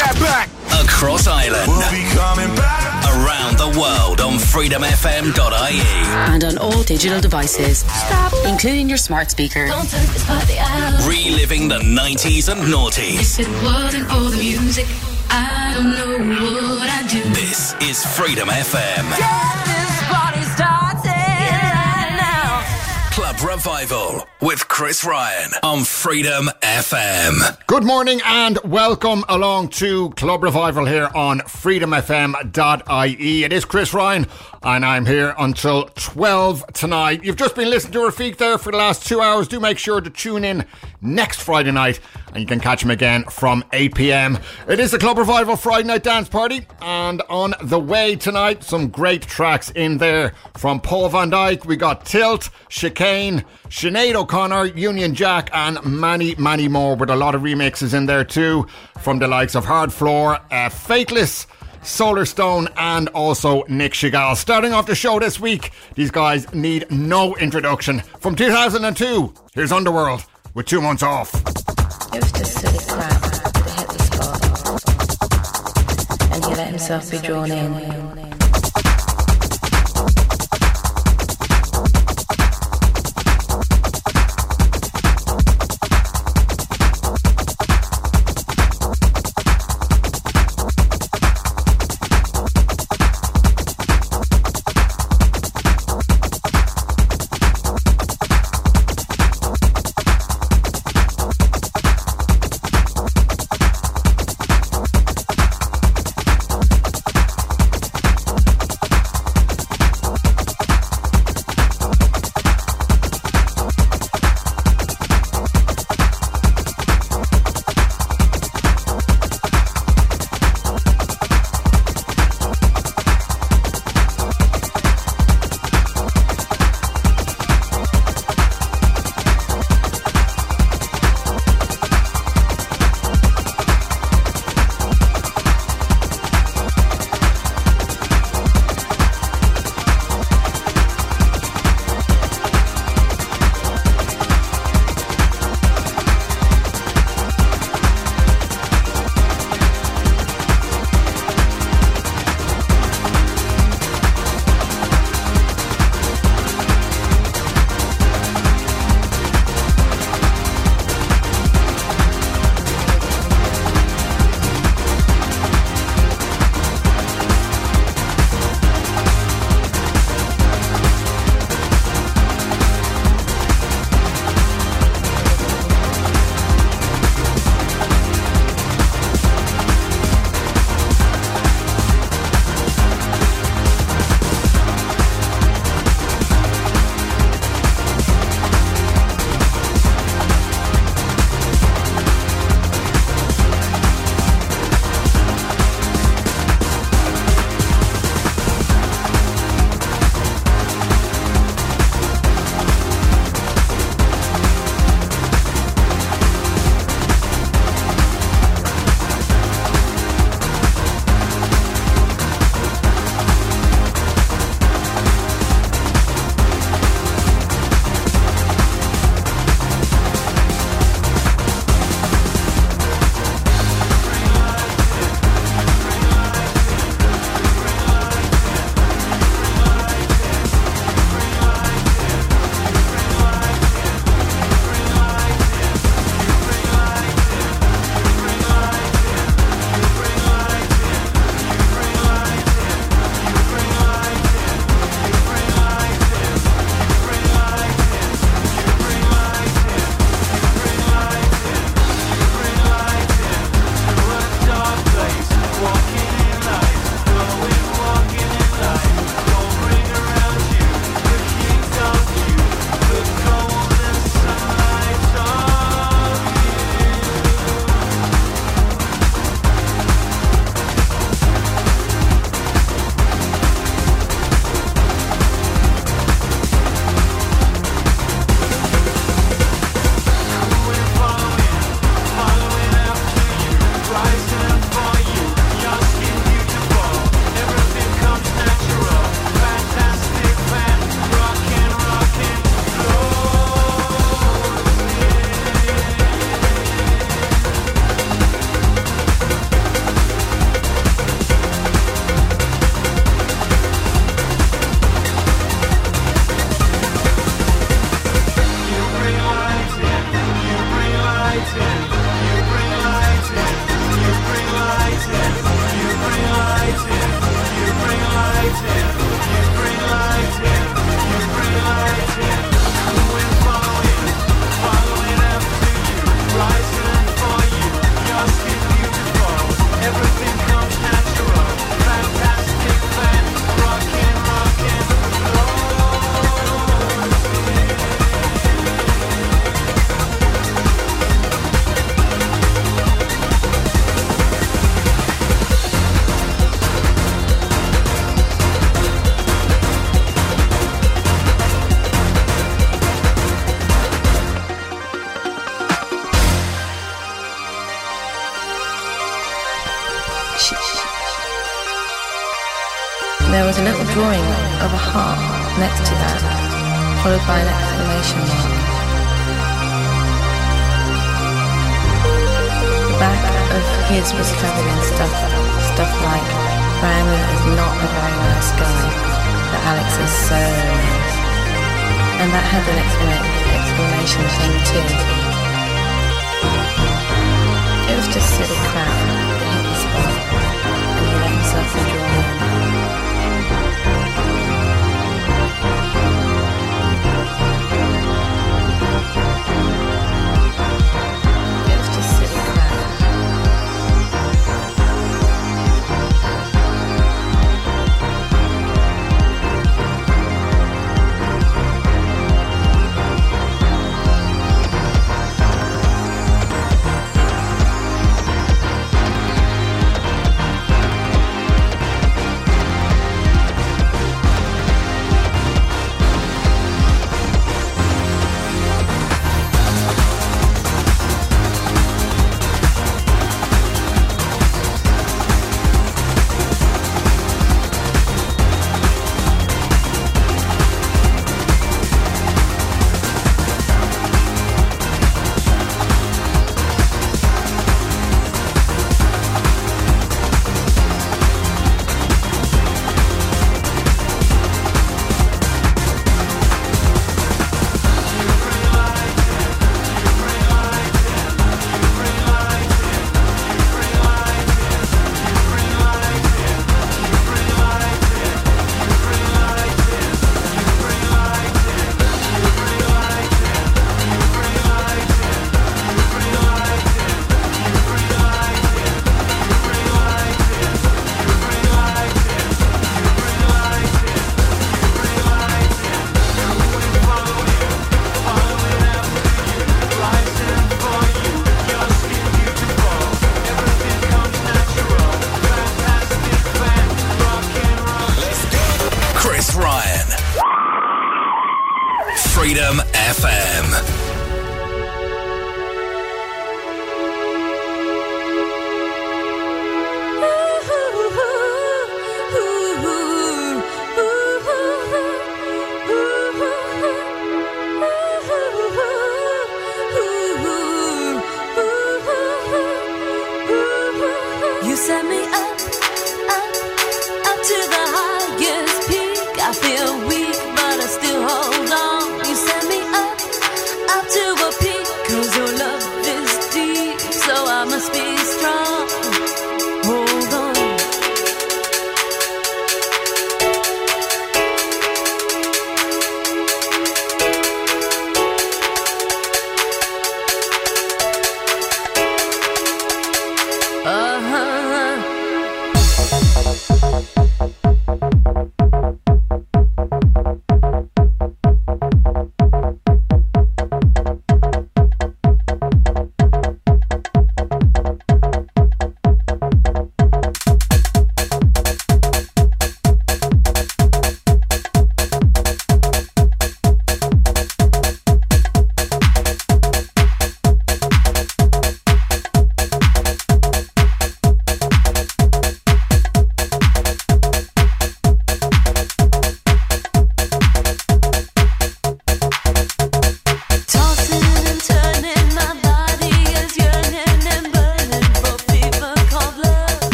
that back. Across Ireland. We'll be coming back. Around the world on freedomfm.ie. And on all digital devices. Stop. Including your smart speaker. Reliving the 90s and noughties. If it wasn't for the music, I don't know what I'd do. This is Freedom FM. Get Club Revival with Chris Ryan on Freedom FM. Good morning and welcome along to Club Revival here on freedomfm.ie. It is Chris Ryan and I'm here until 12 tonight. You've just been listening to Rafik there for the last two hours. Do make sure to tune in next Friday night and you can catch him again from 8 pm. It is the Club Revival Friday Night Dance Party and on the way tonight, some great tracks in there from Paul van Dyk. We got Tilt, Chicane, Sinead O'Connor, Union Jack, and many, many more with a lot of remixes in there too from the likes of Hardfloor, uh, Fateless. Solarstone and also Nick Chagall. Starting off the show this week, these guys need no introduction. From 2002, here's Underworld with two months off. Used to sit crap with a hit spot, and he let himself be drawn in.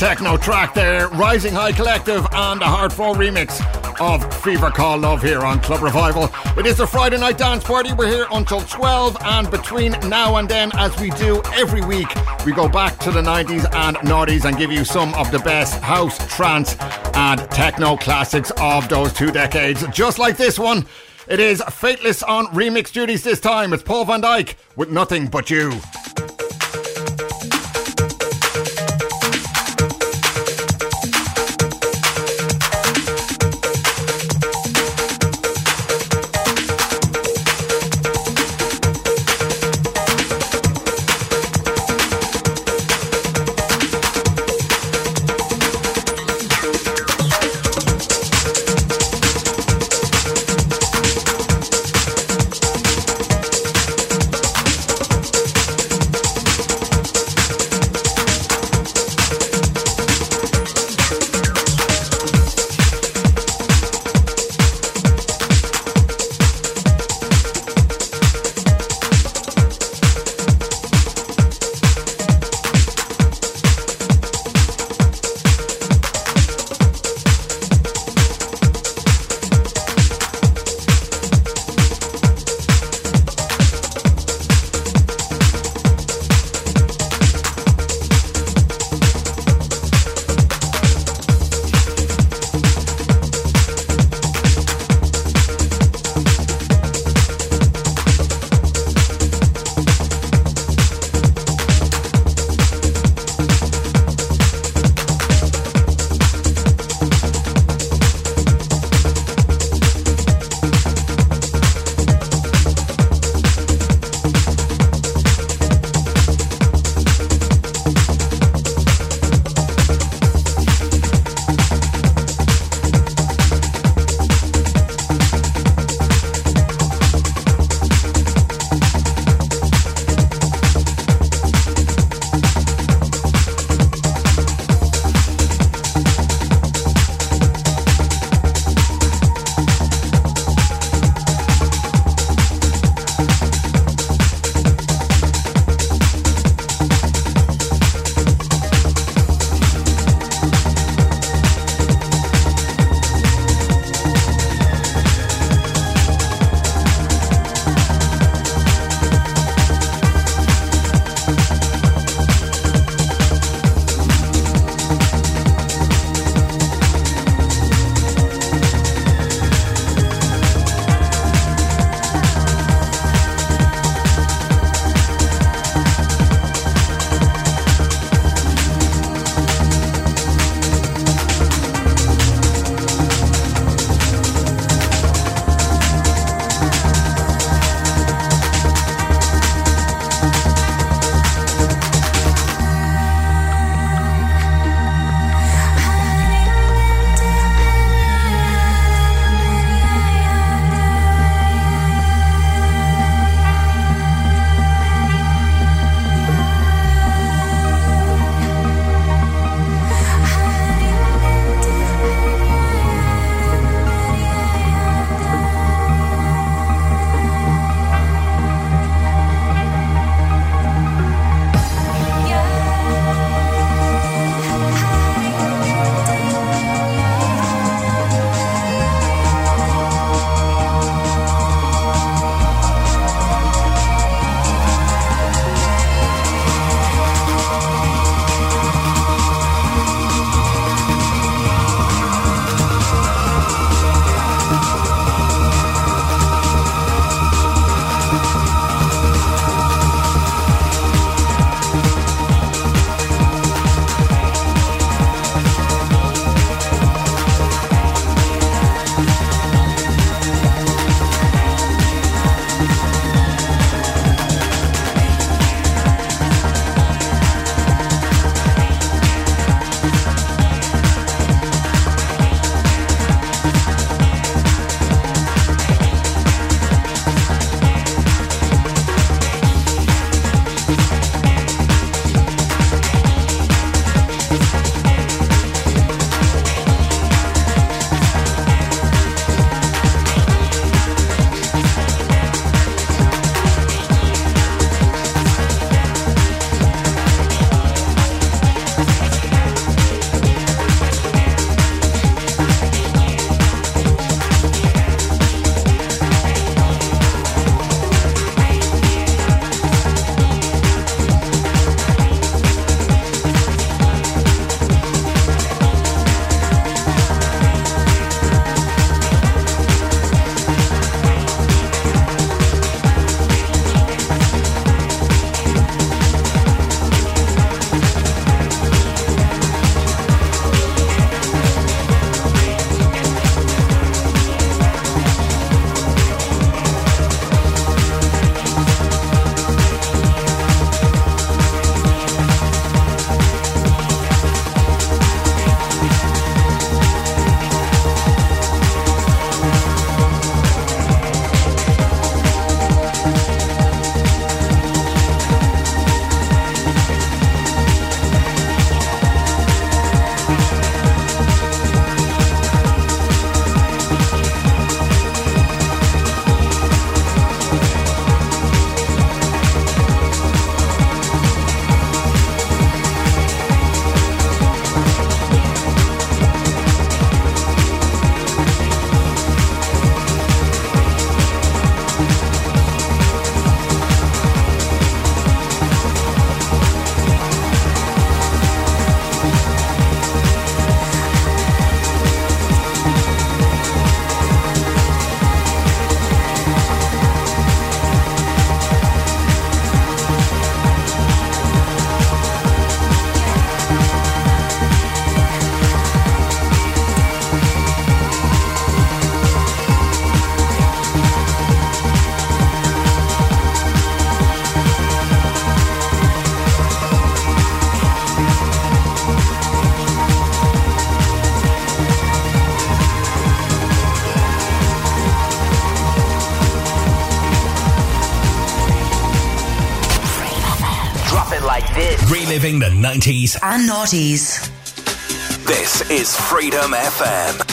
Techno track there, Rising High Collective and a Hardfloor remix of Fever Call Love here on Club Revival. It is a Friday night dance party. We're here until 12, and between now and then, as we do every week, we go back to the 90s and noughties and give you some of the best house, trance, and techno classics of those two decades. Just like this one. It is Fateless on remix duties this time. It's Paul van Dyk with Nothing But You. The 90s. and noughties. This is Freedom FM.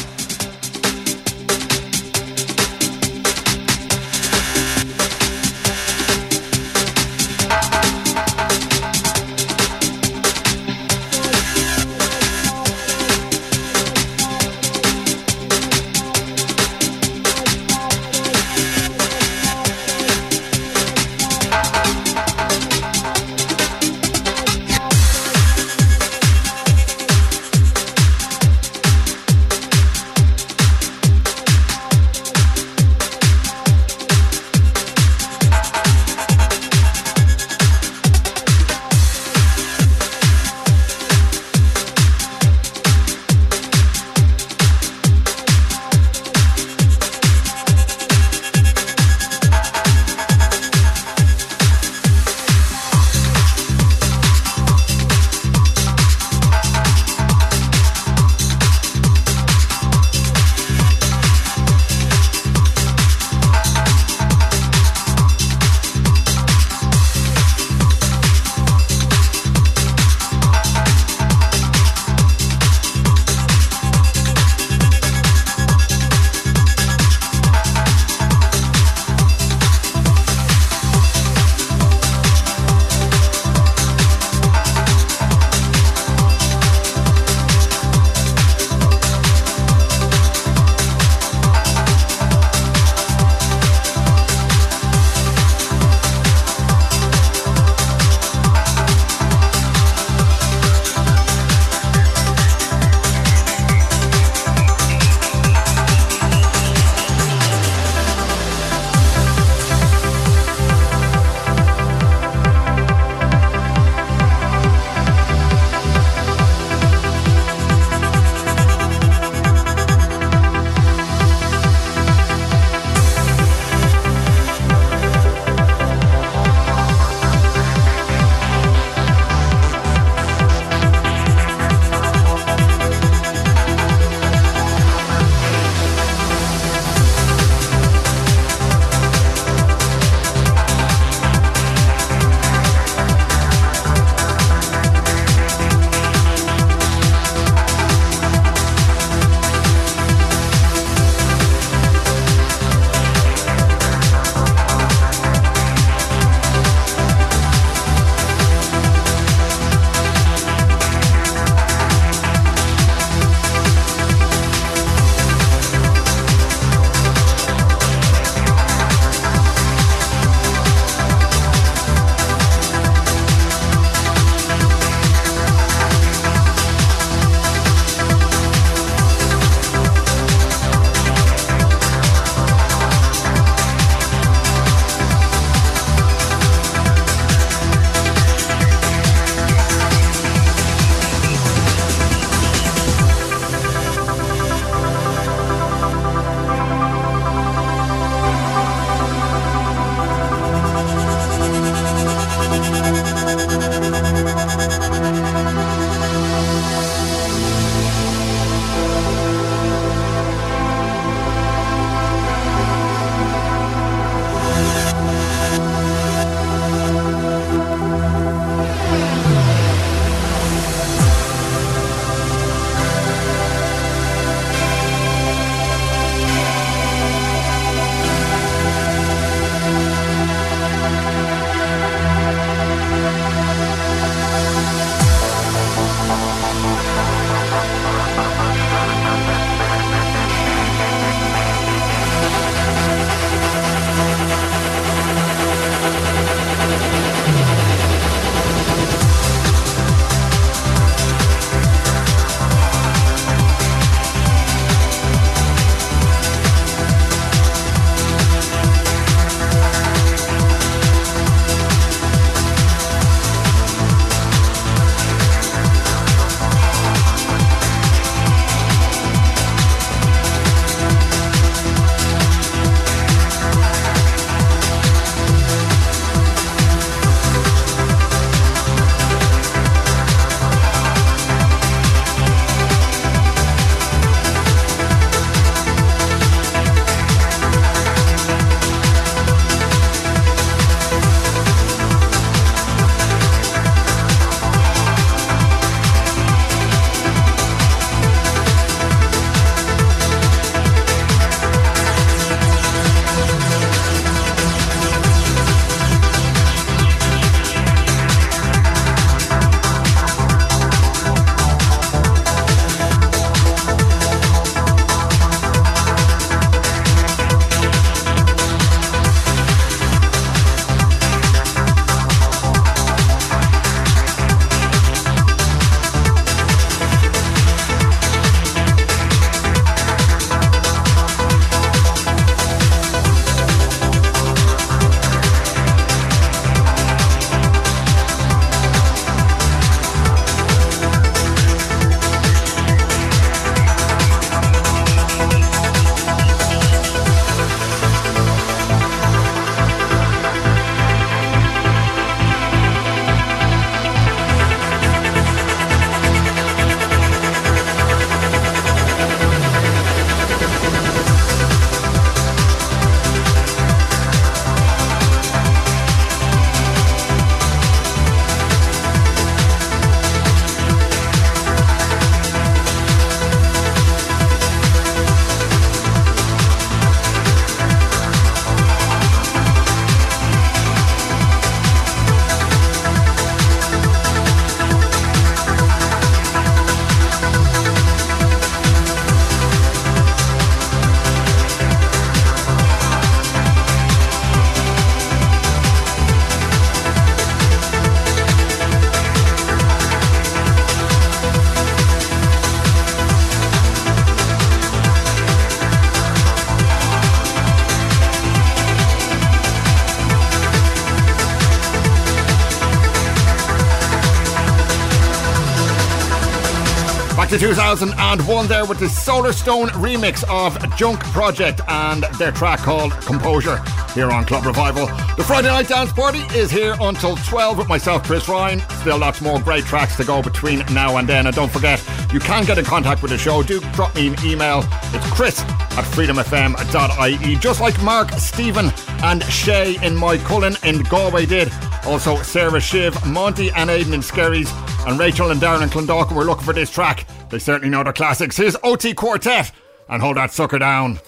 2001 there with the Solarstone remix of Junk Project and their track called Composure here on Club Revival. The Friday Night Dance Party is here until 12 with myself, Chris Ryan. Still lots more great tracks to go between now and then. And don't forget, you can get in contact with the show. Do drop me an email. It's chris at freedomfm.ie. Just like Mark, Stephen, and Shay in Moycullen in Galway did. Also, Sarah Shiv, Monty, and Aidan in Skerries, and Rachel and Darren in Clondalkin were looking for this track. They certainly know the classics. Here's OT Quartet and Hold That Sucker Down.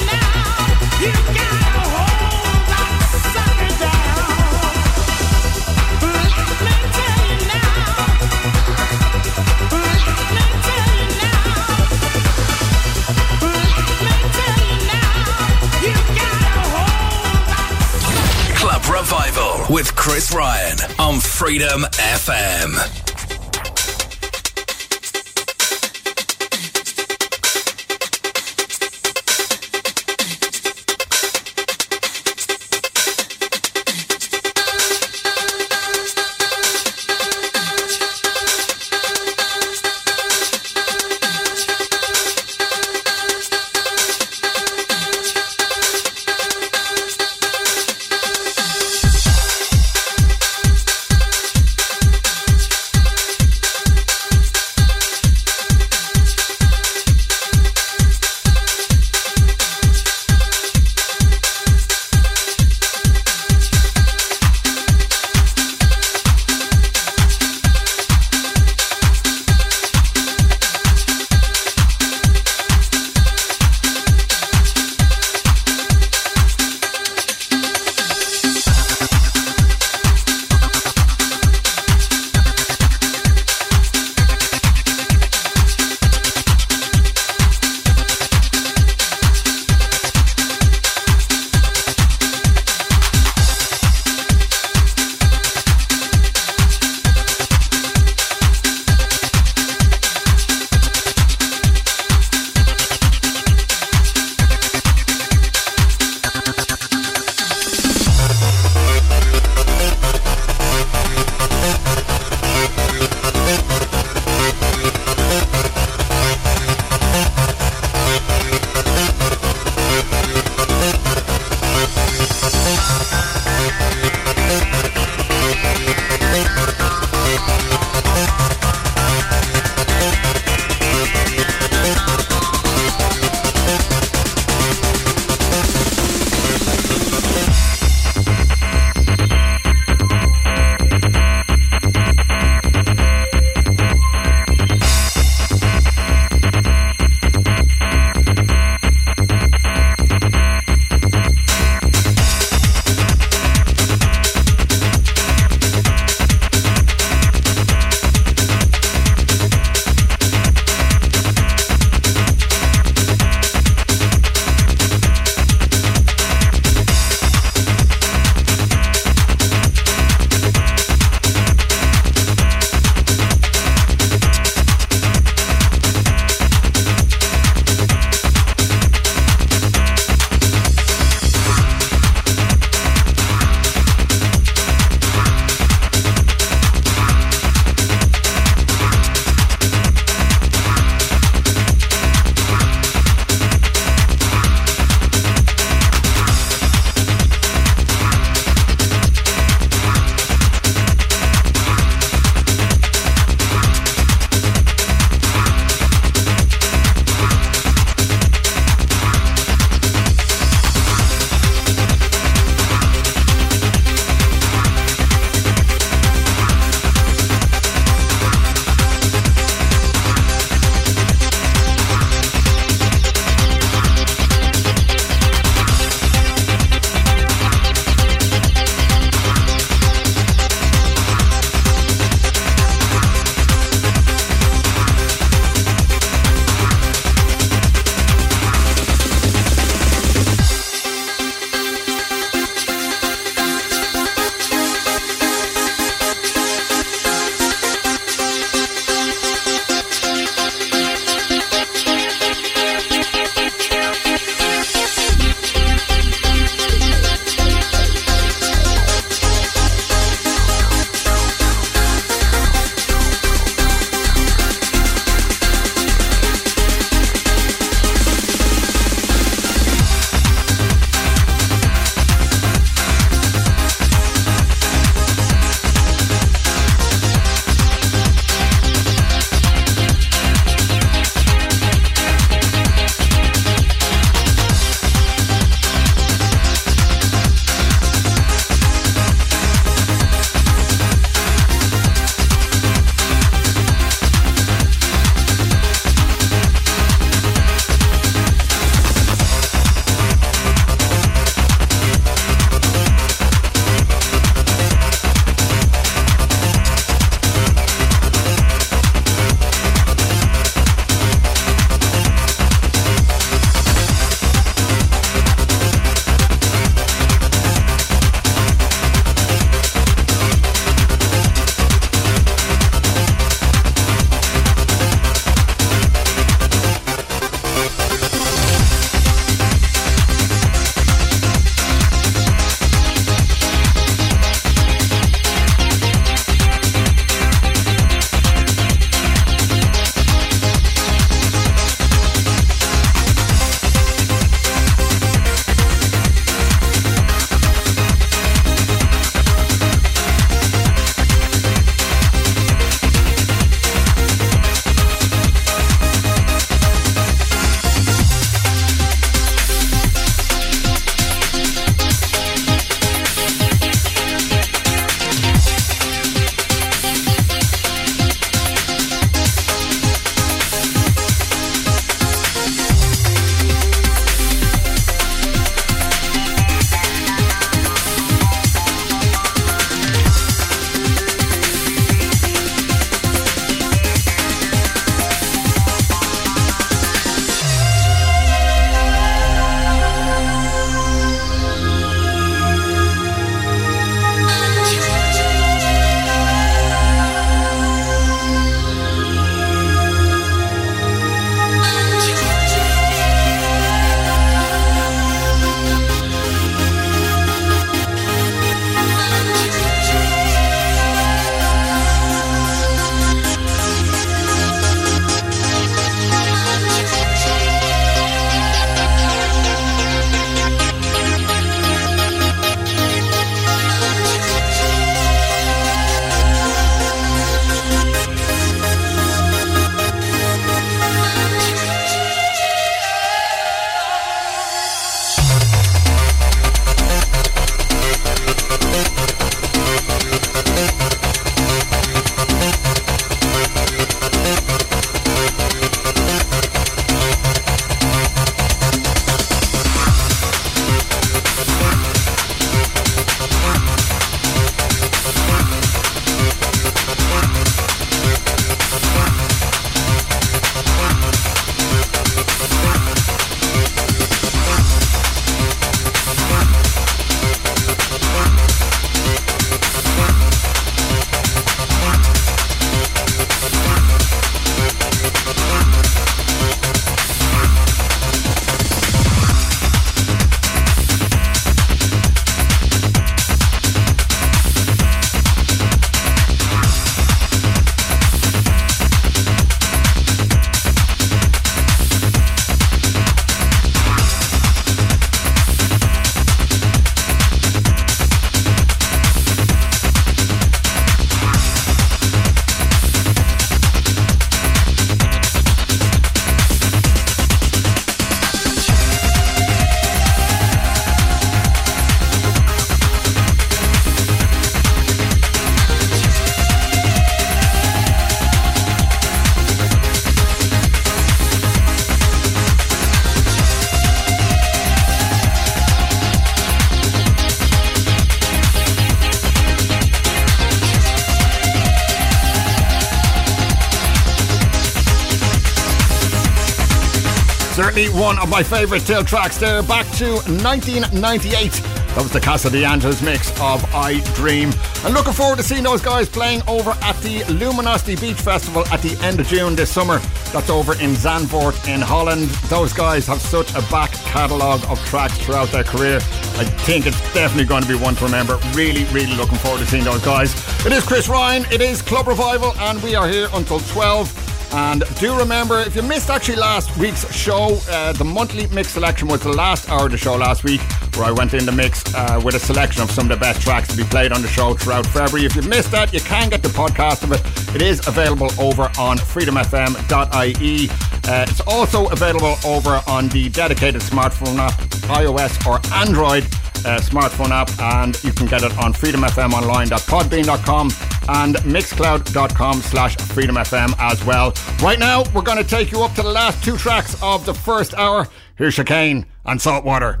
One of my favourite Tilt uh, tracks there, back to 1998. That was the Casa de Angeles mix of I Dream. And looking forward to seeing those guys playing over at the Luminosity Beach Festival at the end of June this summer. That's over in Zandvoort in Holland. Those guys have such a back catalogue of tracks throughout their career. I think it's definitely going to be one to remember. Really, really looking forward to seeing those guys. It is Chris Ryan, it is Club Revival, and we are here until 12. And do remember, if you missed actually last week's show, uh, the monthly mix selection was the last hour of the show last week, where I went in the mix uh, with a selection of some of the best tracks to be played on the show throughout February. If you've missed that, you can get the podcast of it. It is available over on freedomfm.ie. Uh, it's also available over on the dedicated smartphone app, iOS or Android uh, smartphone app, and you can get it on freedomfmonline.podbean.com and mixcloud.com slash freedomfm as well. Right now, we're going to take you up to the last two tracks of the first hour. Here's Chicane and Saltwater.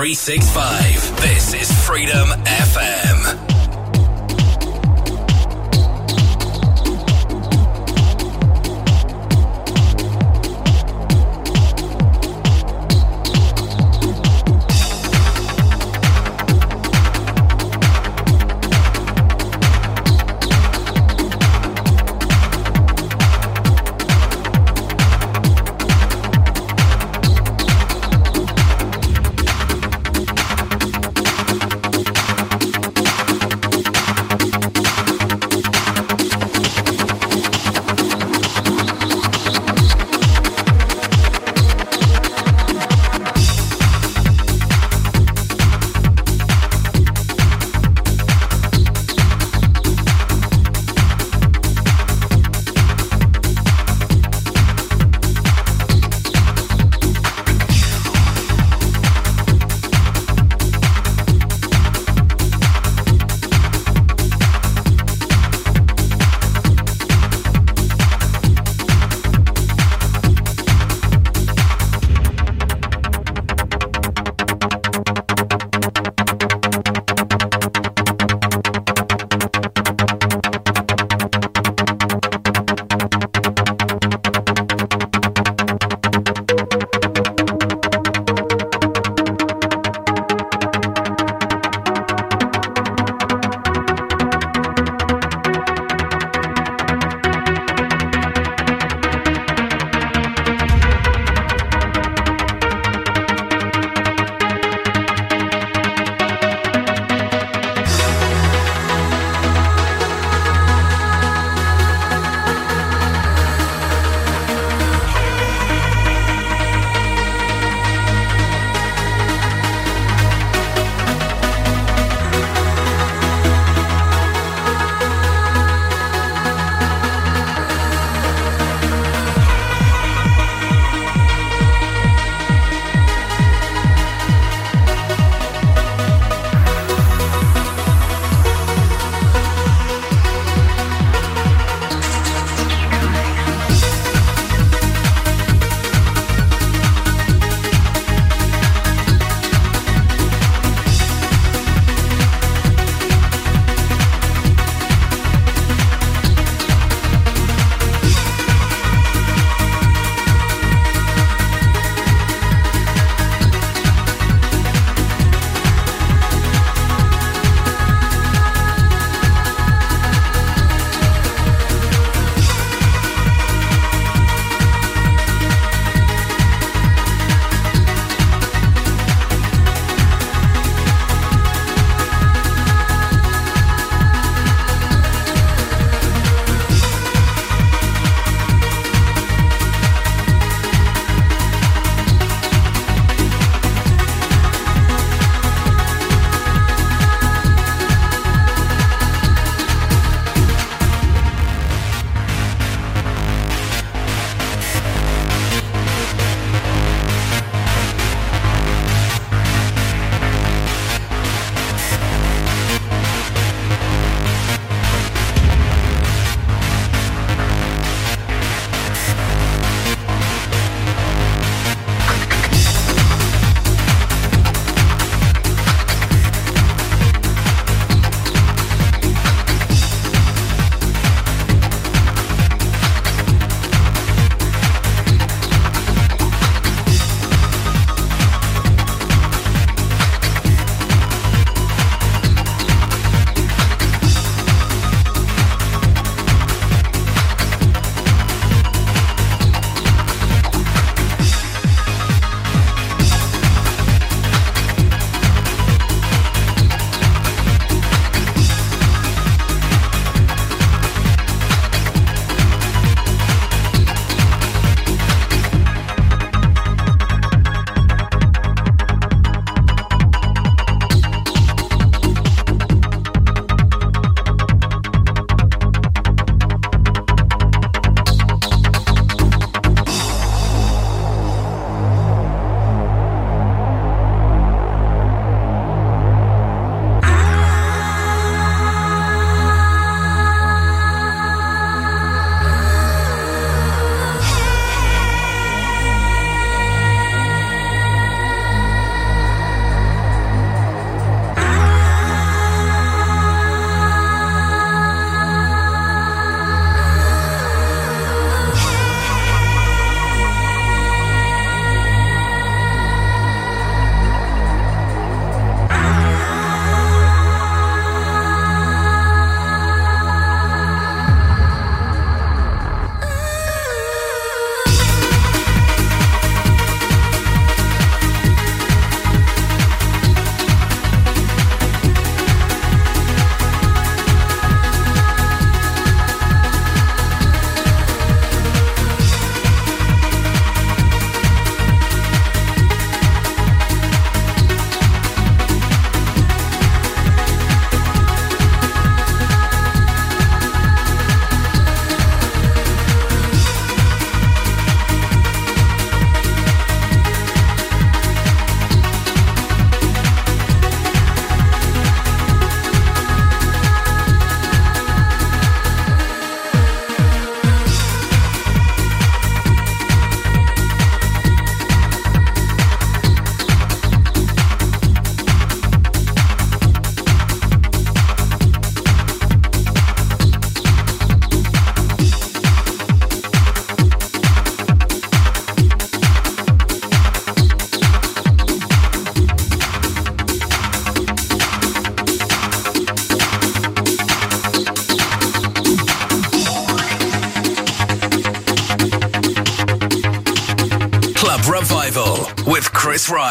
365.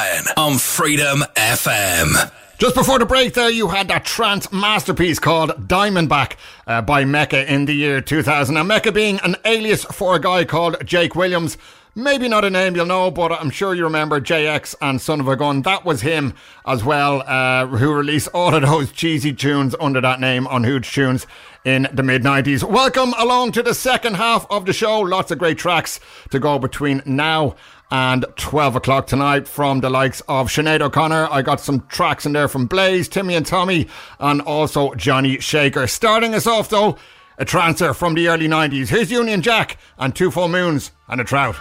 10 on Freedom FM. Just before the break, there you had that trance masterpiece called Diamondback uh, by Mekka in the year 2000. Now, Mekka being an alias for a guy called Jake Williams. Maybe not a name you'll know, but I'm sure you remember JX and Son of a Gun. That was him as well, uh, who released all of those cheesy tunes under that name on Hooj Choons in the mid 90s. Welcome along to the second half of the show. Lots of great tracks to go between now and 12 o'clock tonight from the likes of Sinead O'Connor. I got some tracks in there from Blaze, Timmy and Tommy, and also Johnny Shaker. Starting us off though, a transfer from the early 90s. Here's Union Jack and Two Full Moons and a Trout.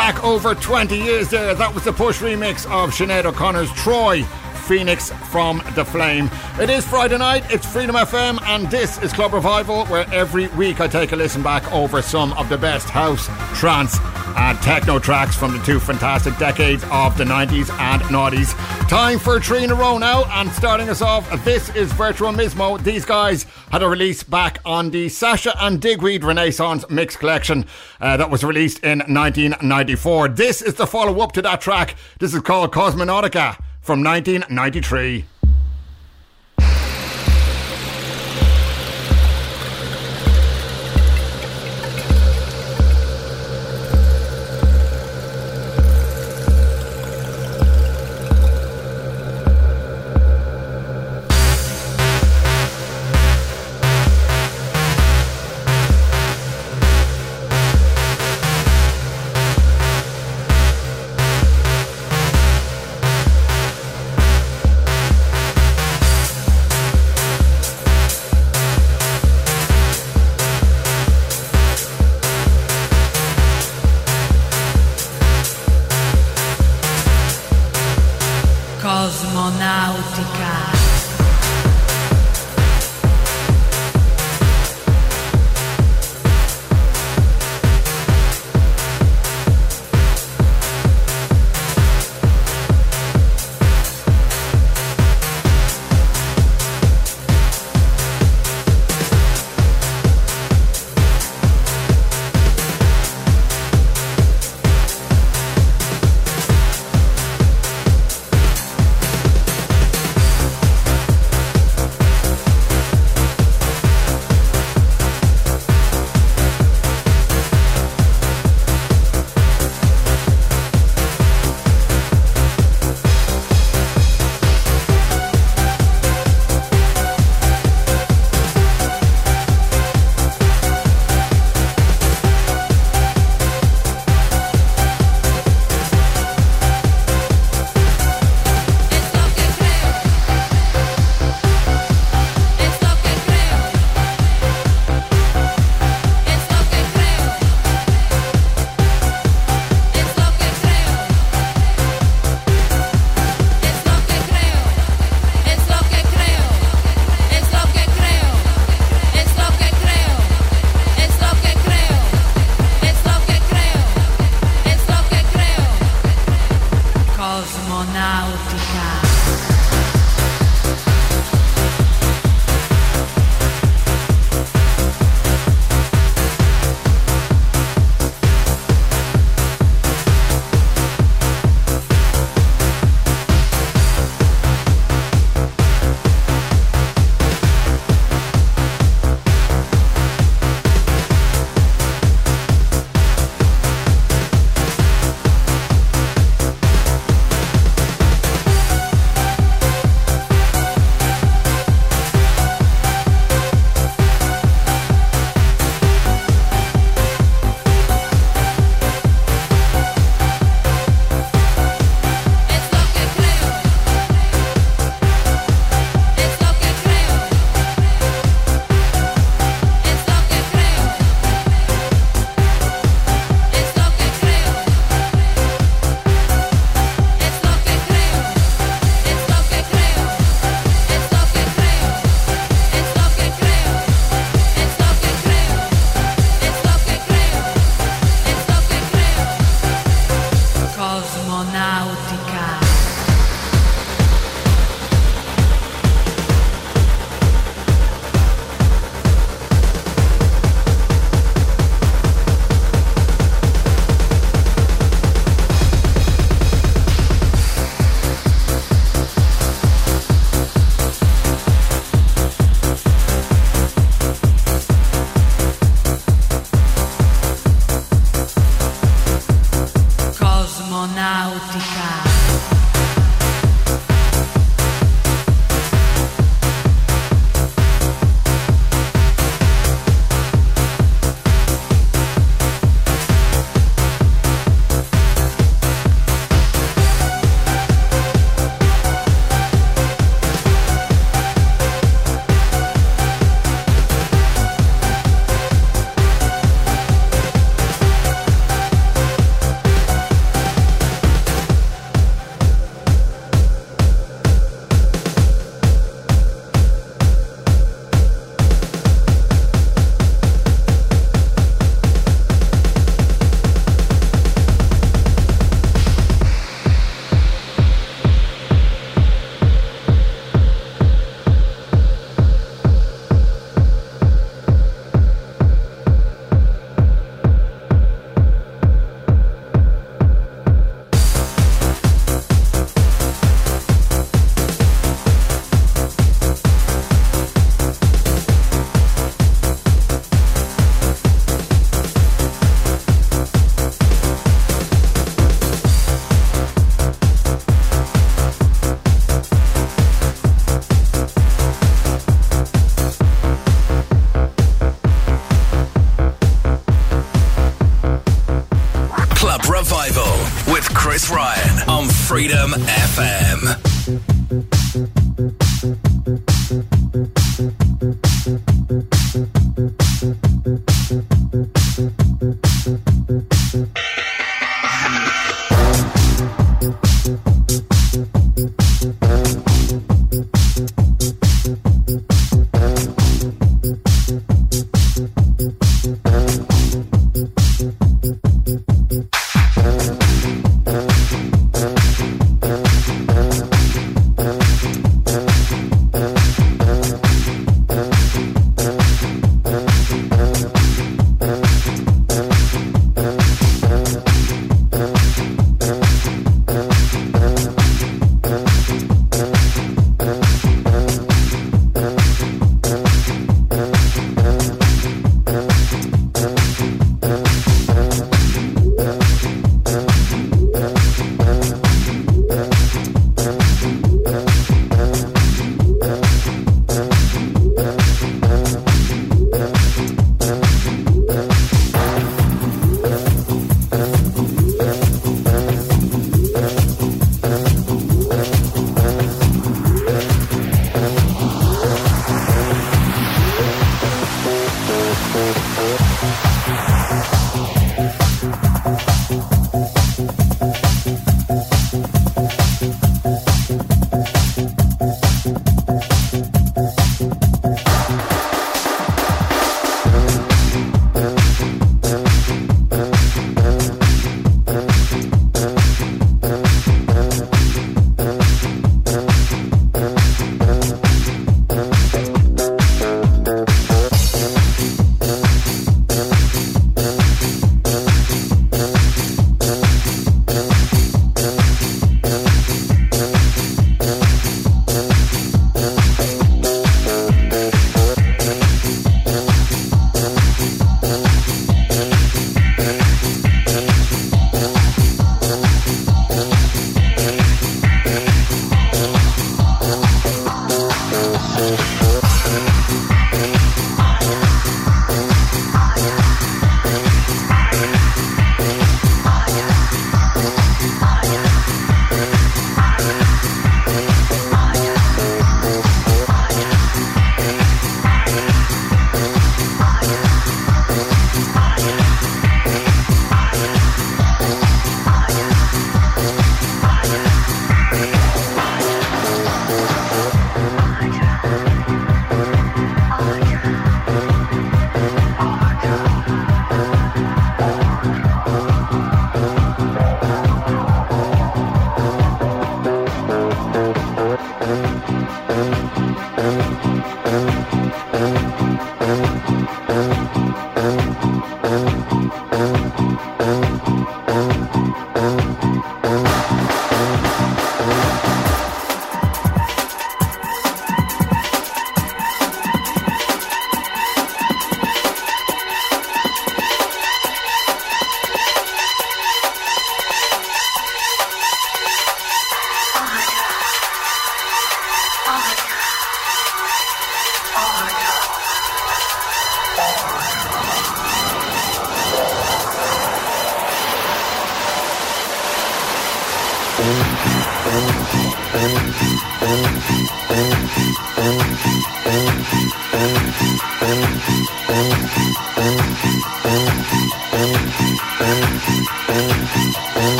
Back over 20 years there, that was the push remix of Sinead O'Connor's Troy. Phoenix from the Flame. It is Friday night, it's Freedom FM, and this is Club Revival, where every week I take a listen back over some of the best house, trance, and techno tracks from the two fantastic decades of the 90s and 90s. Time for three in a row now, and starting us off, this is Virtual Mismo. These guys had a release back on the Sasha and Digweed Renaissance Mix Collection uh, that was released in 1994. This is the follow up to that track. This is called Cosmonautica from 1993.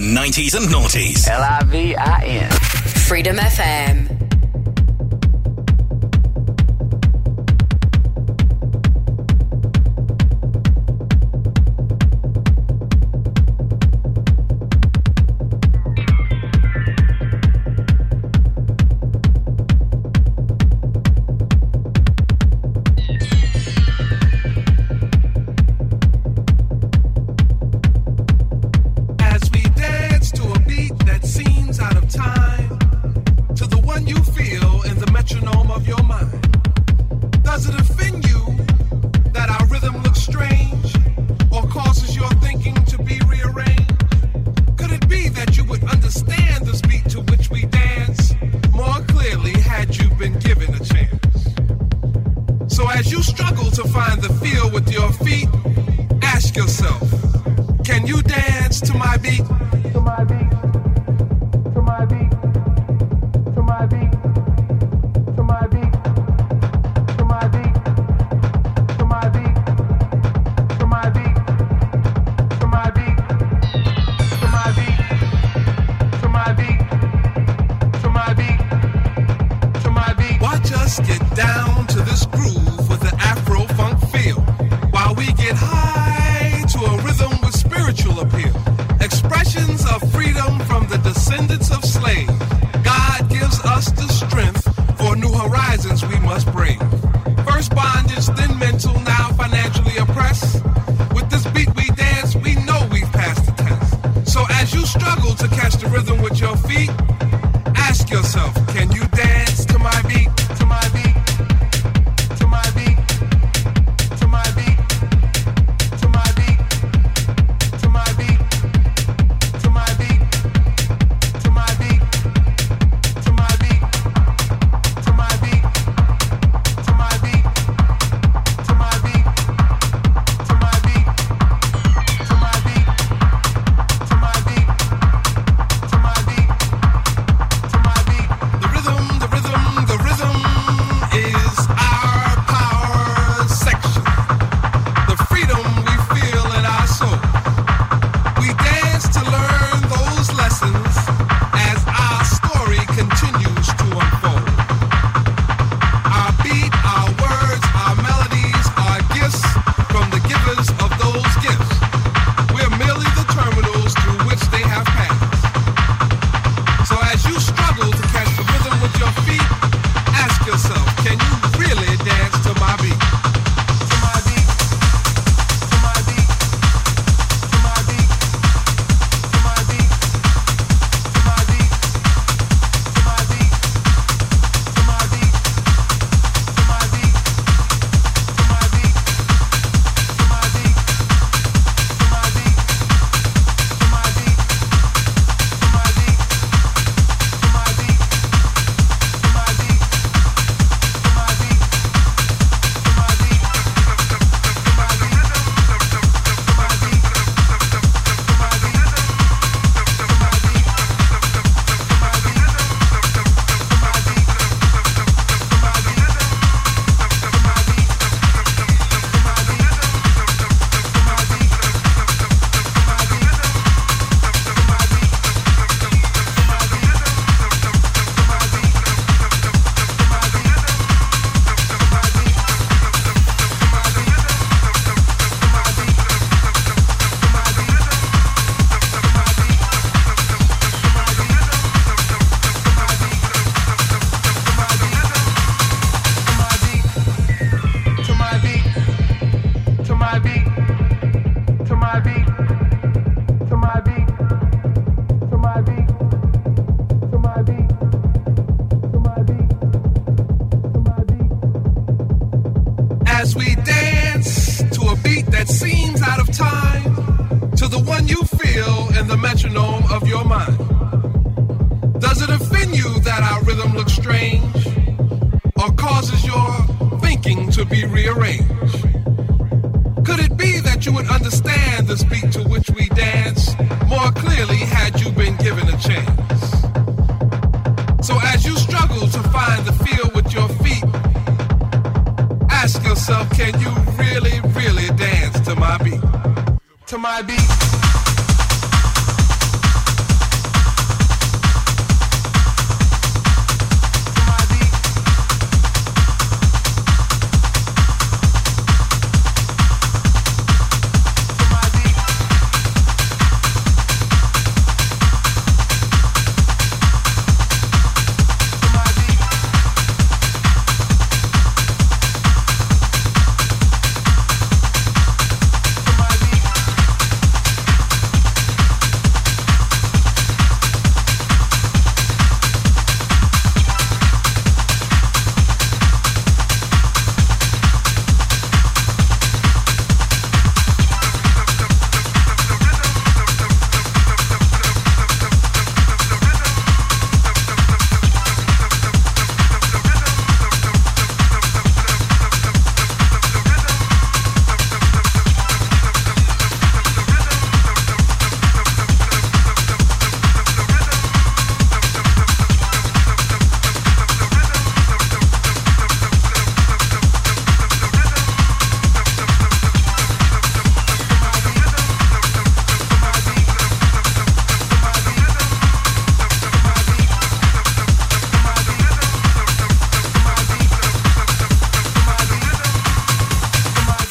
90s and noughties. L I V I N. Freedom FM.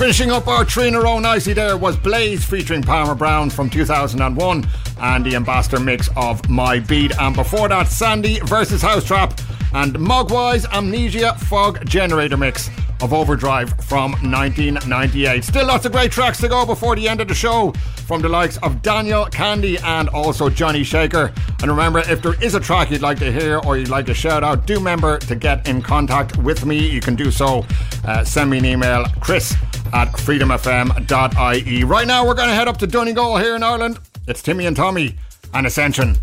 Finishing up our three in a row nicely there was Blaze featuring Palmer Brown from 2001 and the Ambassador mix of My Beat. And before that, Sandy versus Housetrap and Moguai's Amnesia Fog Generator mix of Overdrive from 1998. Still lots of great tracks to go before the end of the show from the likes of Daniel Kandi and also Johnny Shaker. And remember, if there is a track you'd like to hear or you'd like to shout out, do remember to get in contact with me. You can do so. Uh, send me an email, chris at freedomfm.ie. Right now, we're going to head up to Donegal here in Ireland. It's Timmy and Tommy and Ascension.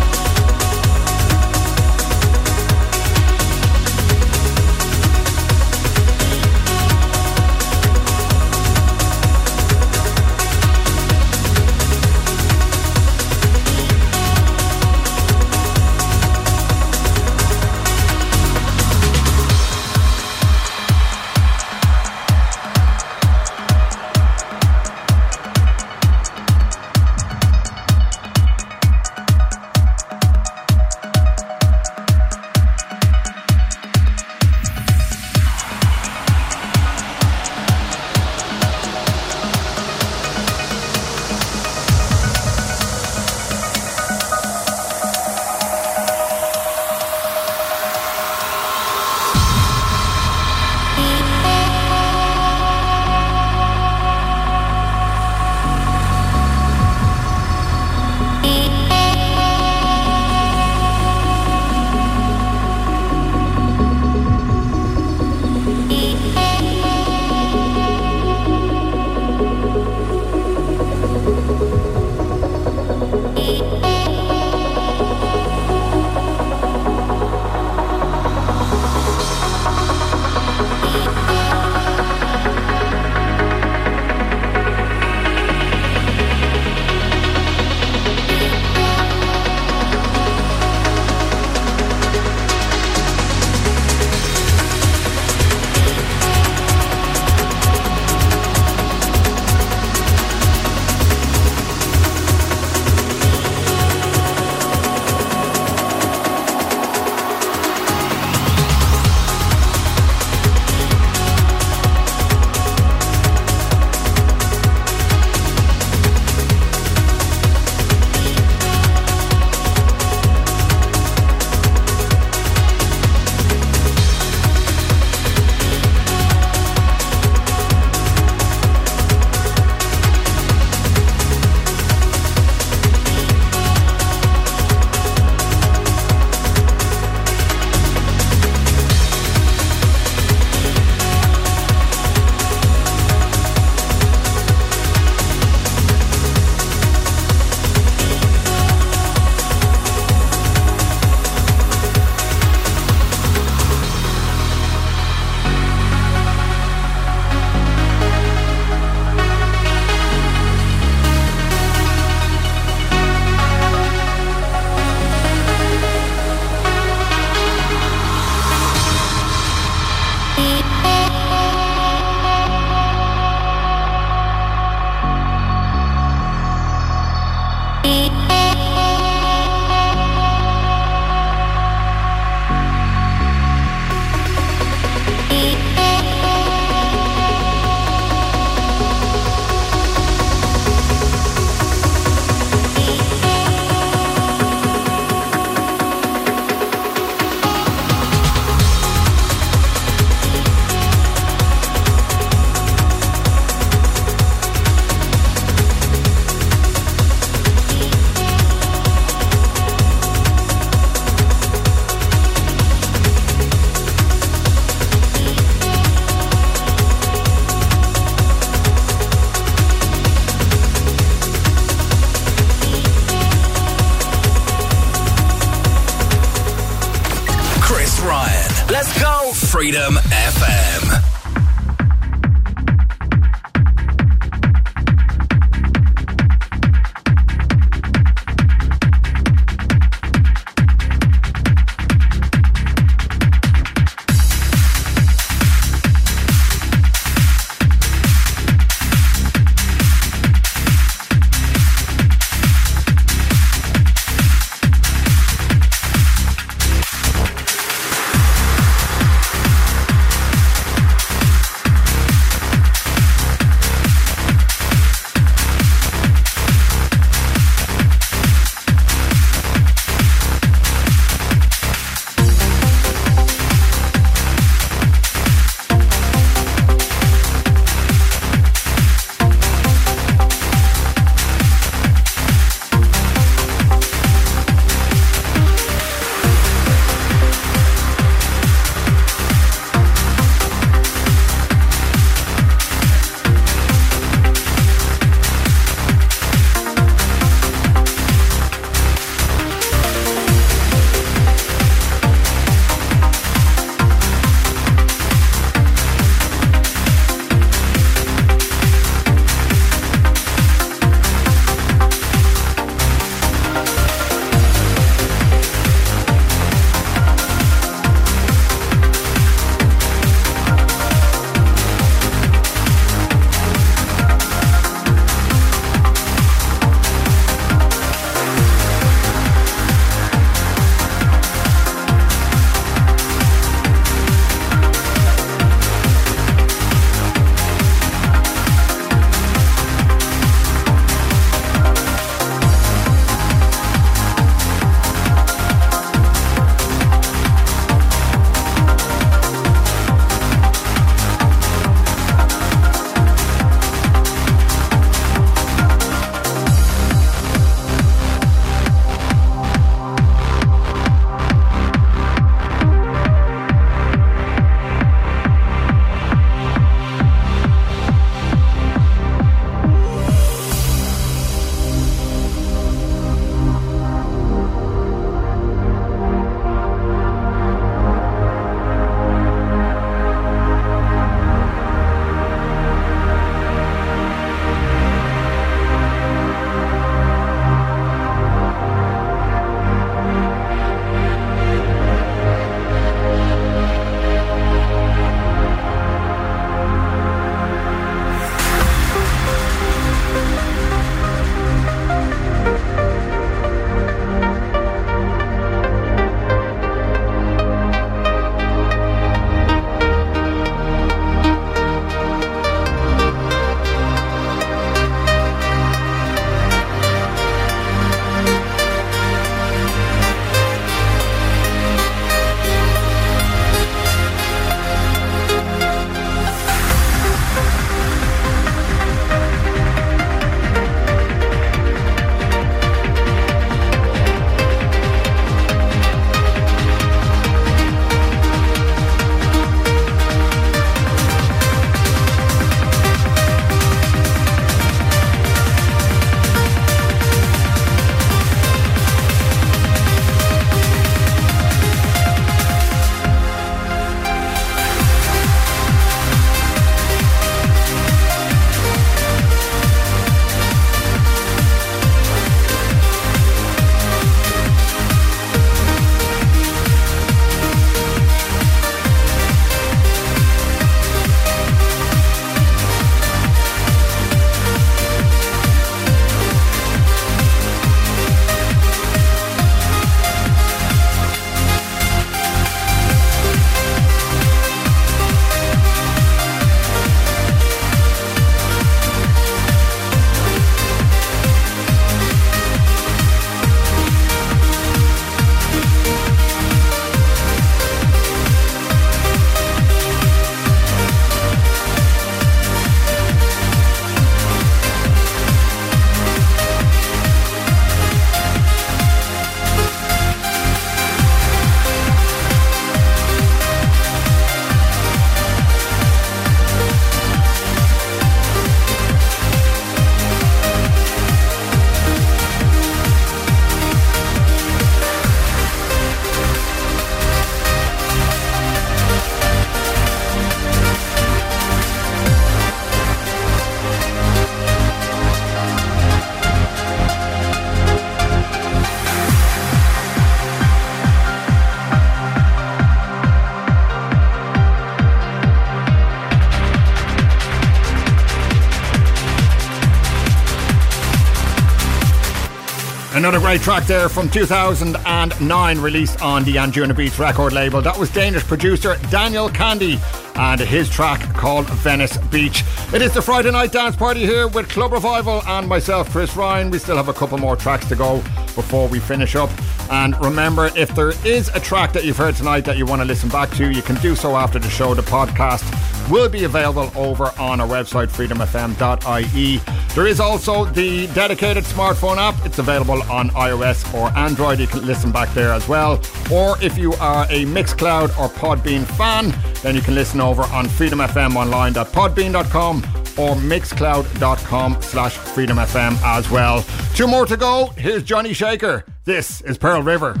Another great track there from 2009, released on the Anjunabeats record label. That was Danish producer Daniel Kandi and his track called Venice Beach. It is the Friday night dance party here with Club Revival and myself, Chris Ryan. We still have a couple more tracks to go before we finish up. And remember, if there is a track that you've heard tonight that you want to listen back to, you can do so after the show. The podcast will be available over on our website, freedomfm.ie. There is also the dedicated smartphone app. It's available on iOS or Android. You can listen back there as well. Or if you are a Mixcloud or Podbean fan, then you can listen over on freedomfmonline.podbean.com or mixcloud.com slash freedomfm as well. Two more to go. Here's Johnny Shaker. This is Pearl River.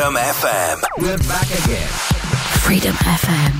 Freedom FM. We're back again. Freedom FM.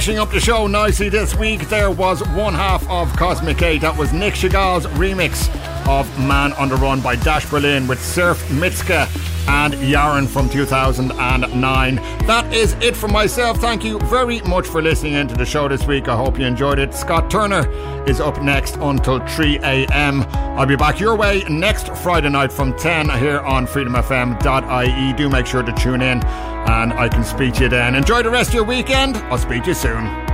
Finishing up the show nicely this week, there was one half of Cosmic Gate. That was Nic Chagall's remix of Man on the Run by Dash Berlin with Cerf Mitiska and Jaren from 2009. That is it for myself. Thank you very much for listening into the show this week. I hope you enjoyed it. Scott Turner is up next until 3 a.m. I'll be back your way next Friday night from 10 here on freedomfm.ie. Do make sure to tune in and I can speak to you then. Enjoy the rest of your weekend. I'll speak to you soon.